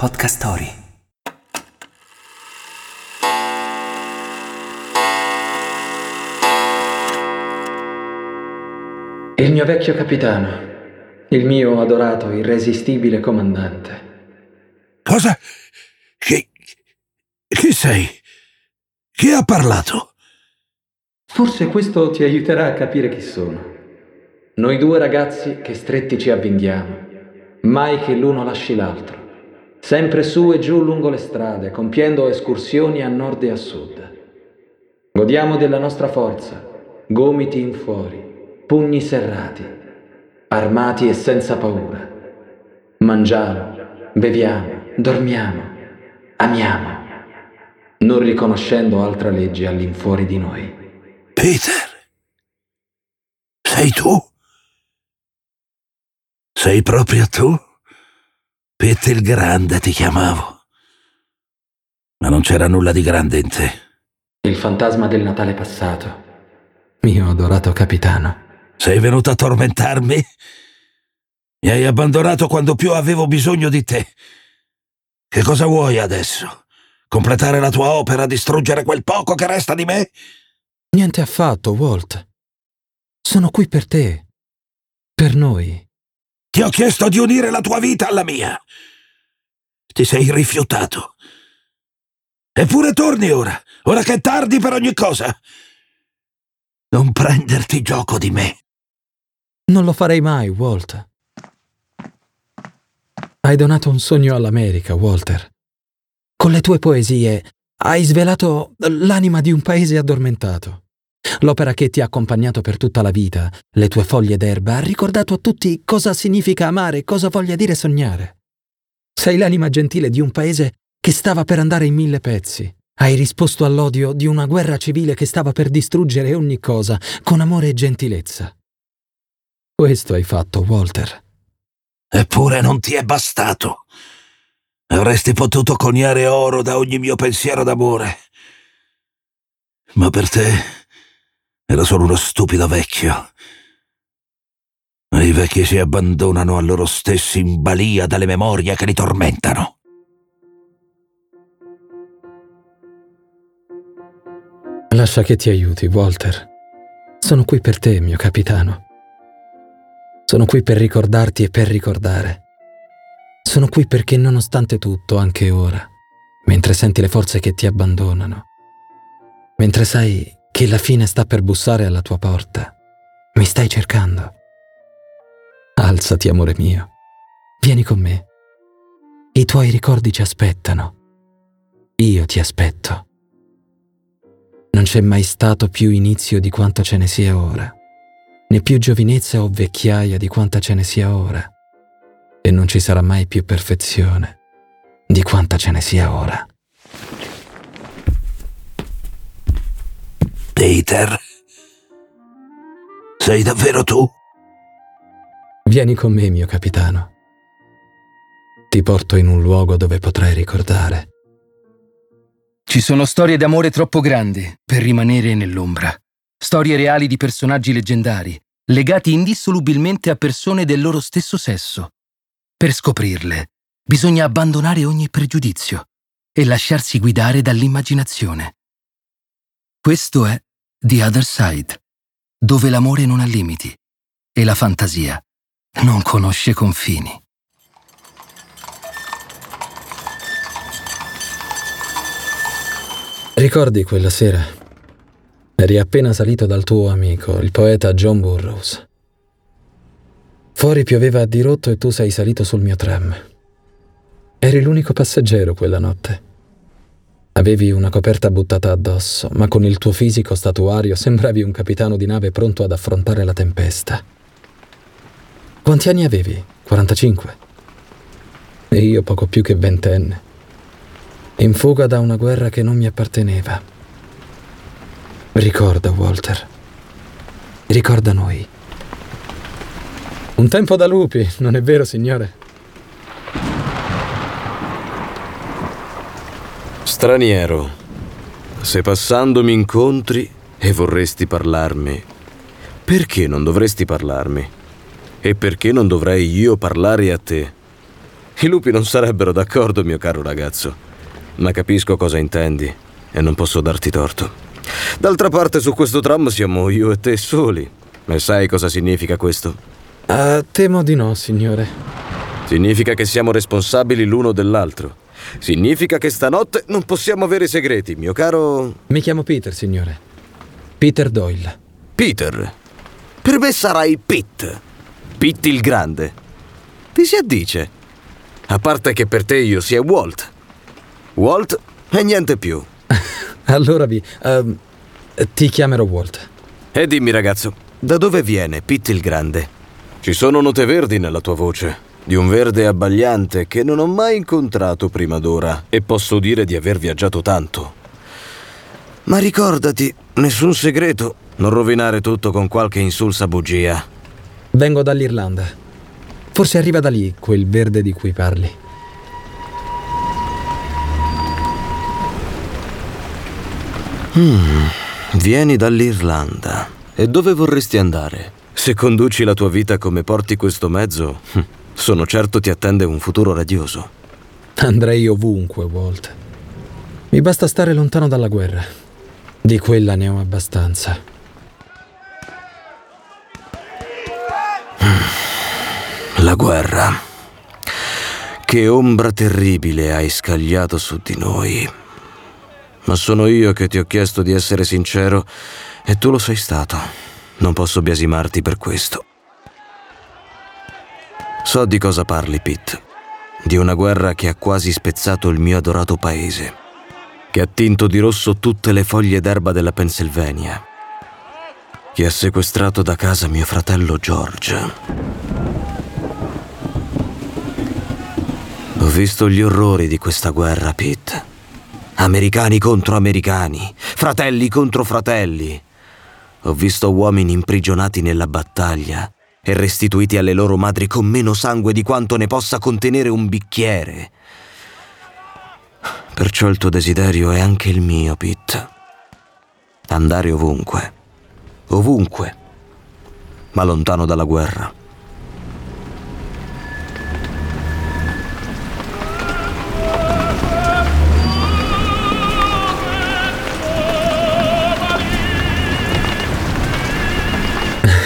Podcast Story. Il mio vecchio capitano, il mio adorato, irresistibile comandante. Cosa? Chi... Chi sei? Chi ha parlato? Forse questo ti aiuterà a capire chi sono. Noi due ragazzi che stretti ci avvinghiamo, mai che l'uno lasci l'altro, sempre su e giù lungo le strade, compiendo escursioni a nord e a sud. Godiamo della nostra forza, gomiti in fuori, pugni serrati, armati e senza paura. Mangiamo, beviamo, dormiamo, amiamo, non riconoscendo altra legge all'infuori di noi. Peter? Sei tu? Sei proprio tu? Peter il Grande ti chiamavo. Ma non c'era nulla di grande in te. Il fantasma del Natale passato. Mio adorato capitano. Sei venuto a tormentarmi? Mi hai abbandonato quando più avevo bisogno di te. Che cosa vuoi adesso? Completare la tua opera, distruggere quel poco che resta di me? Niente affatto, Walt. Sono qui per te. Per noi. Ti ho chiesto di unire la tua vita alla mia. Ti sei rifiutato. Eppure torni ora, ora che è tardi per ogni cosa. Non prenderti gioco di me. Non lo farei mai, Walt. Hai donato un sogno all'America, Walter. Con le tue poesie hai svelato l'anima di un paese addormentato. L'opera che ti ha accompagnato per tutta la vita, le tue foglie d'erba, ha ricordato a tutti cosa significa amare cosa voglia dire sognare. Sei l'anima gentile di un paese che stava per andare in mille pezzi. Hai risposto all'odio di una guerra civile che stava per distruggere ogni cosa, con amore e gentilezza. Questo hai fatto, Walter. Eppure non ti è bastato. Avresti potuto coniare oro da ogni mio pensiero d'amore. Ma per te era solo uno stupido vecchio. E I vecchi si abbandonano a loro stessi in balia dalle memorie che li tormentano. Lascia che ti aiuti, Walter. Sono qui per te, mio capitano. Sono qui per ricordarti e per ricordare. Sono qui perché nonostante tutto, anche ora, mentre senti le forze che ti abbandonano, mentre sai che la fine sta per bussare alla tua porta, mi stai cercando. Alzati, amore mio. Vieni con me. I tuoi ricordi ci aspettano. Io ti aspetto. Non c'è mai stato più inizio di quanto ce ne sia ora, né più giovinezza o vecchiaia di quanta ce ne sia ora, e non ci sarà mai più perfezione di quanta ce ne sia ora. Peter? Sei davvero tu? Vieni con me, mio capitano. Ti porto in un luogo dove potrai ricordare. Ci sono storie d'amore troppo grandi per rimanere nell'ombra. Storie reali di personaggi leggendari, legati indissolubilmente a persone del loro stesso sesso. Per scoprirle, bisogna abbandonare ogni pregiudizio e lasciarsi guidare dall'immaginazione. Questo è The Other Side, dove l'amore non ha limiti e la fantasia non conosce confini. Ricordi quella sera? Eri appena salito dal tuo amico, il poeta John Burroughs. Fuori pioveva a dirotto e tu sei salito sul mio tram. Eri l'unico passeggero quella notte. Avevi una coperta buttata addosso, ma con il tuo fisico statuario sembravi un capitano di nave pronto ad affrontare la tempesta. Quanti anni avevi? 45? E io poco più che ventenne, in fuga da una guerra che non mi apparteneva. Ricorda, Walter. Ricorda noi. Un tempo da lupi, non è vero, signore? Straniero, se passando mi incontri e vorresti parlarmi, perché non dovresti parlarmi? E perché non dovrei io parlare a te? I lupi non sarebbero d'accordo, mio caro ragazzo, ma capisco cosa intendi e non posso darti torto. D'altra parte su questo tram siamo io e te soli. E sai cosa significa questo? Uh, temo di no, signore. Significa che siamo responsabili l'uno dell'altro. Significa che stanotte non possiamo avere segreti, mio caro... Mi chiamo Peter, signore. Peter Doyle. Peter. Per me sarai Pitt. Pitt il Grande. Ti si addice. A parte che per te io sia Walt. Walt e niente più. allora vi... Uh, ti chiamerò Walt. E dimmi ragazzo, da dove viene Pitt il Grande? Ci sono note verdi nella tua voce, di un verde abbagliante che non ho mai incontrato prima d'ora e posso dire di aver viaggiato tanto. Ma ricordati, nessun segreto, non rovinare tutto con qualche insulsa bugia. Vengo dall'Irlanda. Forse arriva da lì quel verde di cui parli. Hmm, vieni dall'Irlanda. E dove vorresti andare? Se conduci la tua vita come porti questo mezzo, hm, sono certo ti attende un futuro radioso. Andrei ovunque, Walt. Mi basta stare lontano dalla guerra. Di quella ne ho abbastanza. La guerra. Che ombra terribile hai scagliato su di noi. Ma sono io che ti ho chiesto di essere sincero e tu lo sei stato. Non posso biasimarti per questo. So di cosa parli, Pitt. Di una guerra che ha quasi spezzato il mio adorato paese, che ha tinto di rosso tutte le foglie d'erba della Pennsylvania, che ha sequestrato da casa mio fratello George Ho visto gli orrori di questa guerra, Pete. Americani contro americani, fratelli contro fratelli. Ho visto uomini imprigionati nella battaglia e restituiti alle loro madri con meno sangue di quanto ne possa contenere un bicchiere. Perciò il tuo desiderio è anche il mio, Pete. Andare ovunque, ovunque, ma lontano dalla guerra.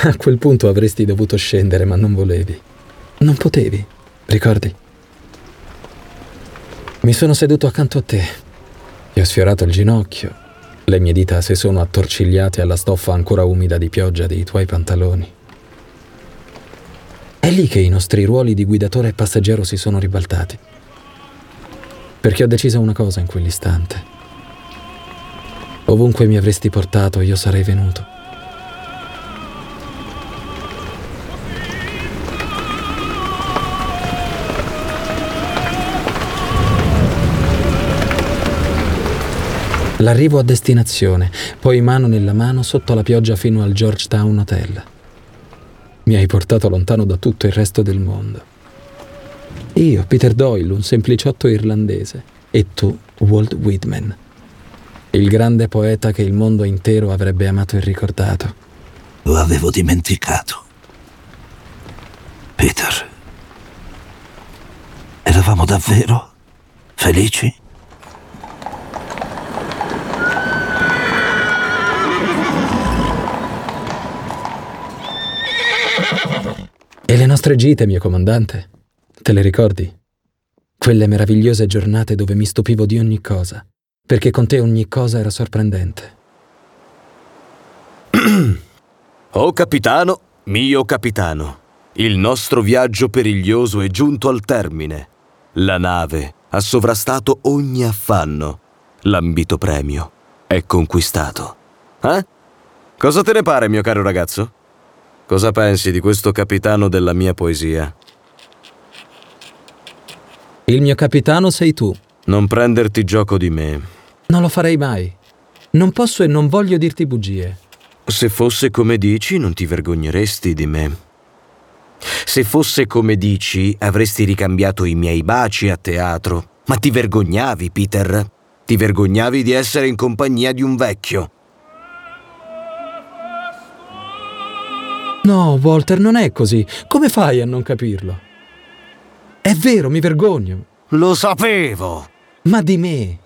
A quel punto avresti dovuto scendere, ma non volevi. Non potevi, ricordi? Mi sono seduto accanto a te. Ti ho sfiorato il ginocchio. Le mie dita si sono attorcigliate alla stoffa ancora umida di pioggia dei tuoi pantaloni. È lì che i nostri ruoli di guidatore e passeggero si sono ribaltati. Perché ho deciso una cosa in quell'istante. Ovunque mi avresti portato, io sarei venuto. L'arrivo a destinazione, poi mano nella mano sotto la pioggia fino al Georgetown Hotel. Mi hai portato lontano da tutto il resto del mondo. Io, Peter Doyle, un sempliciotto irlandese, e tu, Walt Whitman, il grande poeta che il mondo intero avrebbe amato e ricordato. Lo avevo dimenticato. Peter, eravamo davvero felici? Nostre gite, mio comandante? Te le ricordi? Quelle meravigliose giornate dove mi stupivo di ogni cosa, perché con te ogni cosa era sorprendente. oh capitano, mio capitano, il nostro viaggio periglioso è giunto al termine. La nave ha sovrastato ogni affanno. L'ambito premio è conquistato. Eh? Cosa te ne pare, mio caro ragazzo? Cosa pensi di questo capitano della mia poesia? Il mio capitano sei tu. Non prenderti gioco di me. Non lo farei mai. Non posso e non voglio dirti bugie. Se fosse come dici, non ti vergogneresti di me. Se fosse come dici, avresti ricambiato i miei baci a teatro. Ma ti vergognavi, Peter. Ti vergognavi di essere in compagnia di un vecchio. No, Walter, non è così. Come fai a non capirlo? È vero, mi vergogno. Lo sapevo. Ma di me.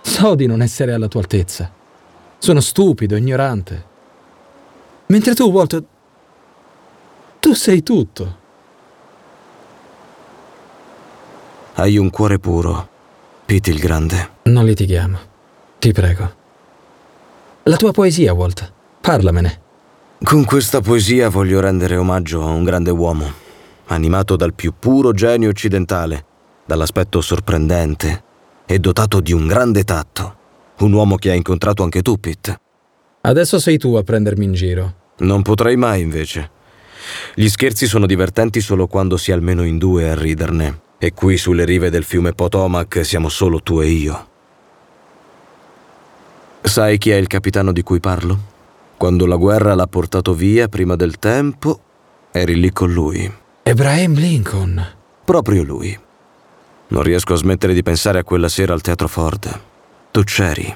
So di non essere alla tua altezza. Sono stupido, ignorante. Mentre tu, Walter, tu sei tutto. Hai un cuore puro, Pete il Grande. Non litighiamo. Ti prego. La tua poesia, Walt. Parlamene. Con questa poesia voglio rendere omaggio a un grande uomo, animato dal più puro genio occidentale, dall'aspetto sorprendente e dotato di un grande tatto. Un uomo che hai incontrato anche tu, Pete. Adesso sei tu a prendermi in giro. Non potrei mai, invece. Gli scherzi sono divertenti solo quando si è almeno in due a riderne. E qui sulle rive del fiume Potomac siamo solo tu e io. Sai chi è il capitano di cui parlo? Quando la guerra l'ha portato via prima del tempo, eri lì con lui. Abraham Lincoln. Proprio lui. Non riesco a smettere di pensare a quella sera al Teatro Ford. Tu c'eri.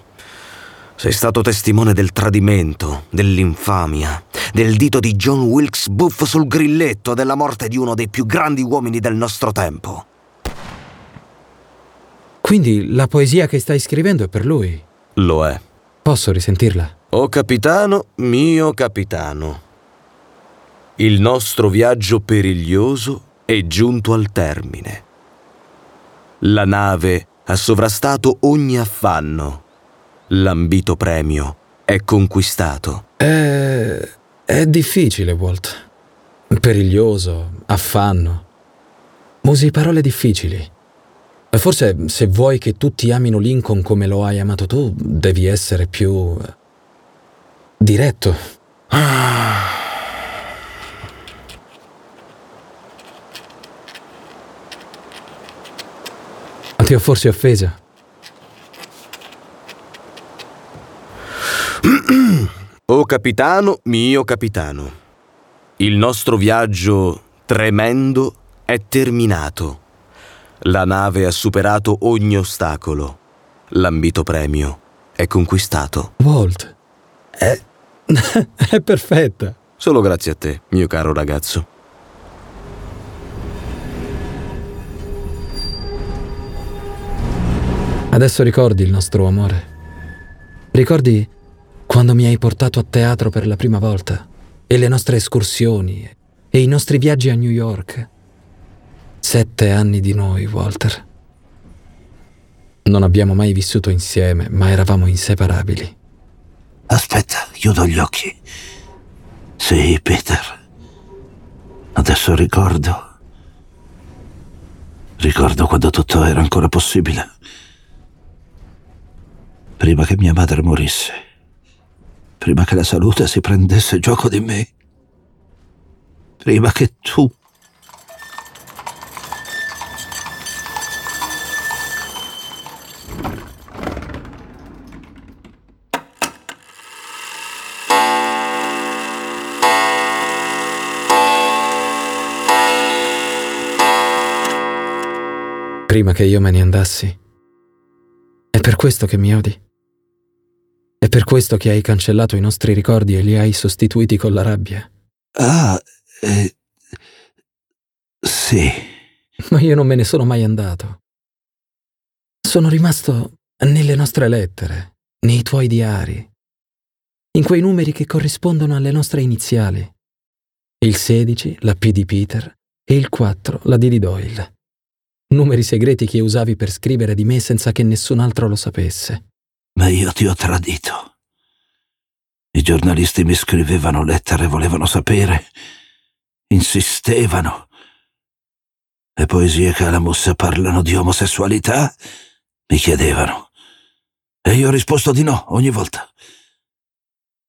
Sei stato testimone del tradimento, dell'infamia, del dito di John Wilkes Booth sul grilletto, della morte di uno dei più grandi uomini del nostro tempo. Quindi la poesia che stai scrivendo è per lui? Lo è. Posso risentirla? Oh capitano, mio capitano. Il nostro viaggio periglioso è giunto al termine. La nave ha sovrastato ogni affanno. L'ambito premio è conquistato. È... è difficile, Walt. Periglioso, affanno. Usi parole difficili. Forse se vuoi che tutti amino Lincoln come lo hai amato tu, devi essere più... diretto. Ti ho forse offesa? Oh capitano, mio capitano. Il nostro viaggio tremendo è terminato. La nave ha superato ogni ostacolo. L'ambito premio è conquistato. Walt, è... è perfetta. Solo grazie a te, mio caro ragazzo. Adesso ricordi il nostro amore? Ricordi quando mi hai portato a teatro per la prima volta? E le nostre escursioni? E i nostri viaggi a New York? Sette anni di noi, Walter. Non abbiamo mai vissuto insieme, ma eravamo inseparabili. Aspetta, chiudo gli occhi. Sì, Peter. Adesso ricordo. Ricordo quando tutto era ancora possibile. Prima che mia madre morisse. Prima che la salute si prendesse gioco di me. Prima che tu prima che io me ne andassi. È per questo che mi odi. È per questo che hai cancellato i nostri ricordi e li hai sostituiti con la rabbia. Ah, eh, sì. Ma io non me ne sono mai andato. Sono rimasto nelle nostre lettere, nei tuoi diari, in quei numeri che corrispondono alle nostre iniziali. Il 16, la P di Peter, e il 4, la D di Doyle numeri segreti che usavi per scrivere di me senza che nessun altro lo sapesse. Ma io ti ho tradito. I giornalisti mi scrivevano lettere, volevano sapere, insistevano. Le poesie mussa parlano di omosessualità mi chiedevano. E io ho risposto di no ogni volta.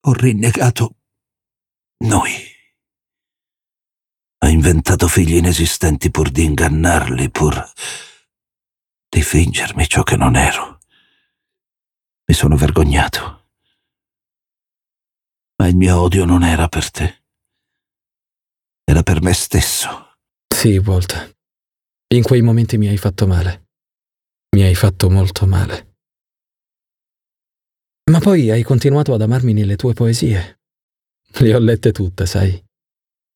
Ho rinnegato noi. Ha inventato figli inesistenti pur di ingannarli, pur di fingermi ciò che non ero. Mi sono vergognato. Ma il mio odio non era per te. Era per me stesso. Sì, Walt. In quei momenti mi hai fatto male. Mi hai fatto molto male. Ma poi hai continuato ad amarmi nelle tue poesie. Le ho lette tutte, sai.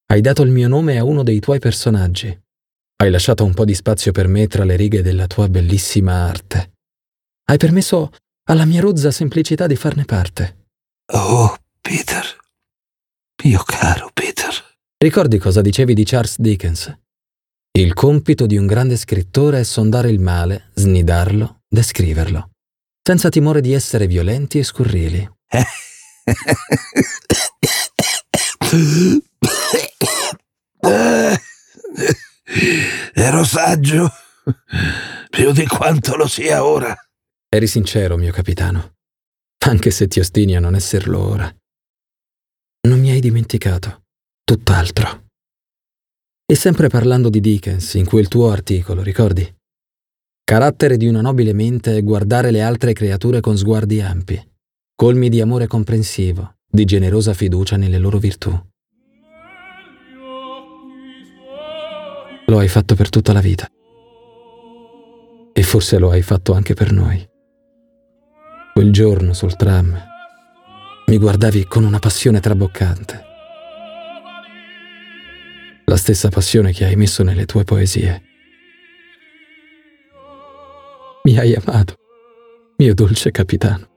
Hai dato il mio nome a uno dei tuoi personaggi. Hai lasciato un po' di spazio per me tra le righe della tua bellissima arte. Hai permesso alla mia rozza semplicità di farne parte. Oh, Peter. Mio caro Peter. Ricordi cosa dicevi di Charles Dickens? Il compito di un grande scrittore è sondare il male, snidarlo, descriverlo, senza timore di essere violenti e scurrili. Ero saggio più di quanto lo sia ora. Eri sincero, mio capitano, anche se ti ostini a non esserlo ora. Non mi hai dimenticato, tutt'altro. E sempre parlando di Dickens, in quel tuo articolo, ricordi? Carattere di una nobile mente è guardare le altre creature con sguardi ampi, colmi di amore comprensivo, di generosa fiducia nelle loro virtù. Lo hai fatto per tutta la vita. E forse lo hai fatto anche per noi. Quel giorno sul tram mi guardavi con una passione traboccante. La stessa passione che hai messo nelle tue poesie. Mi hai amato, mio dolce capitano.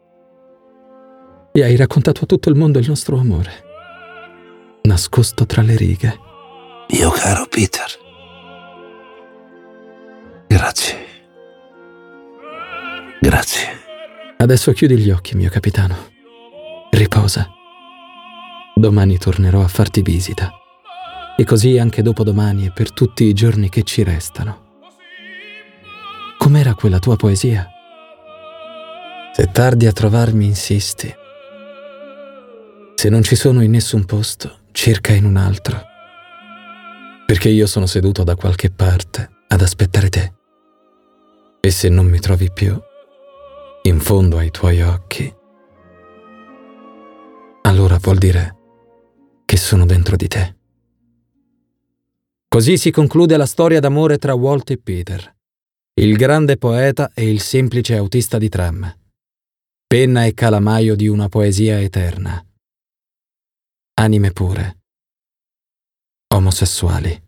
E hai raccontato a tutto il mondo il nostro amore, nascosto tra le righe. Mio caro Peter. Grazie. Adesso chiudi gli occhi, mio capitano. Riposa. Domani tornerò a farti visita. E così anche dopodomani e per tutti i giorni che ci restano. Com'era quella tua poesia? Se tardi a trovarmi, insisti. Se non ci sono in nessun posto, cerca in un altro. Perché io sono seduto da qualche parte ad aspettare te. E se non mi trovi più, in fondo ai tuoi occhi, allora vuol dire che sono dentro di te. Così si conclude la storia d'amore tra Walt e Peter, il grande poeta e il semplice autista di tram, penna e calamaio di una poesia eterna. Anime pure, omosessuali.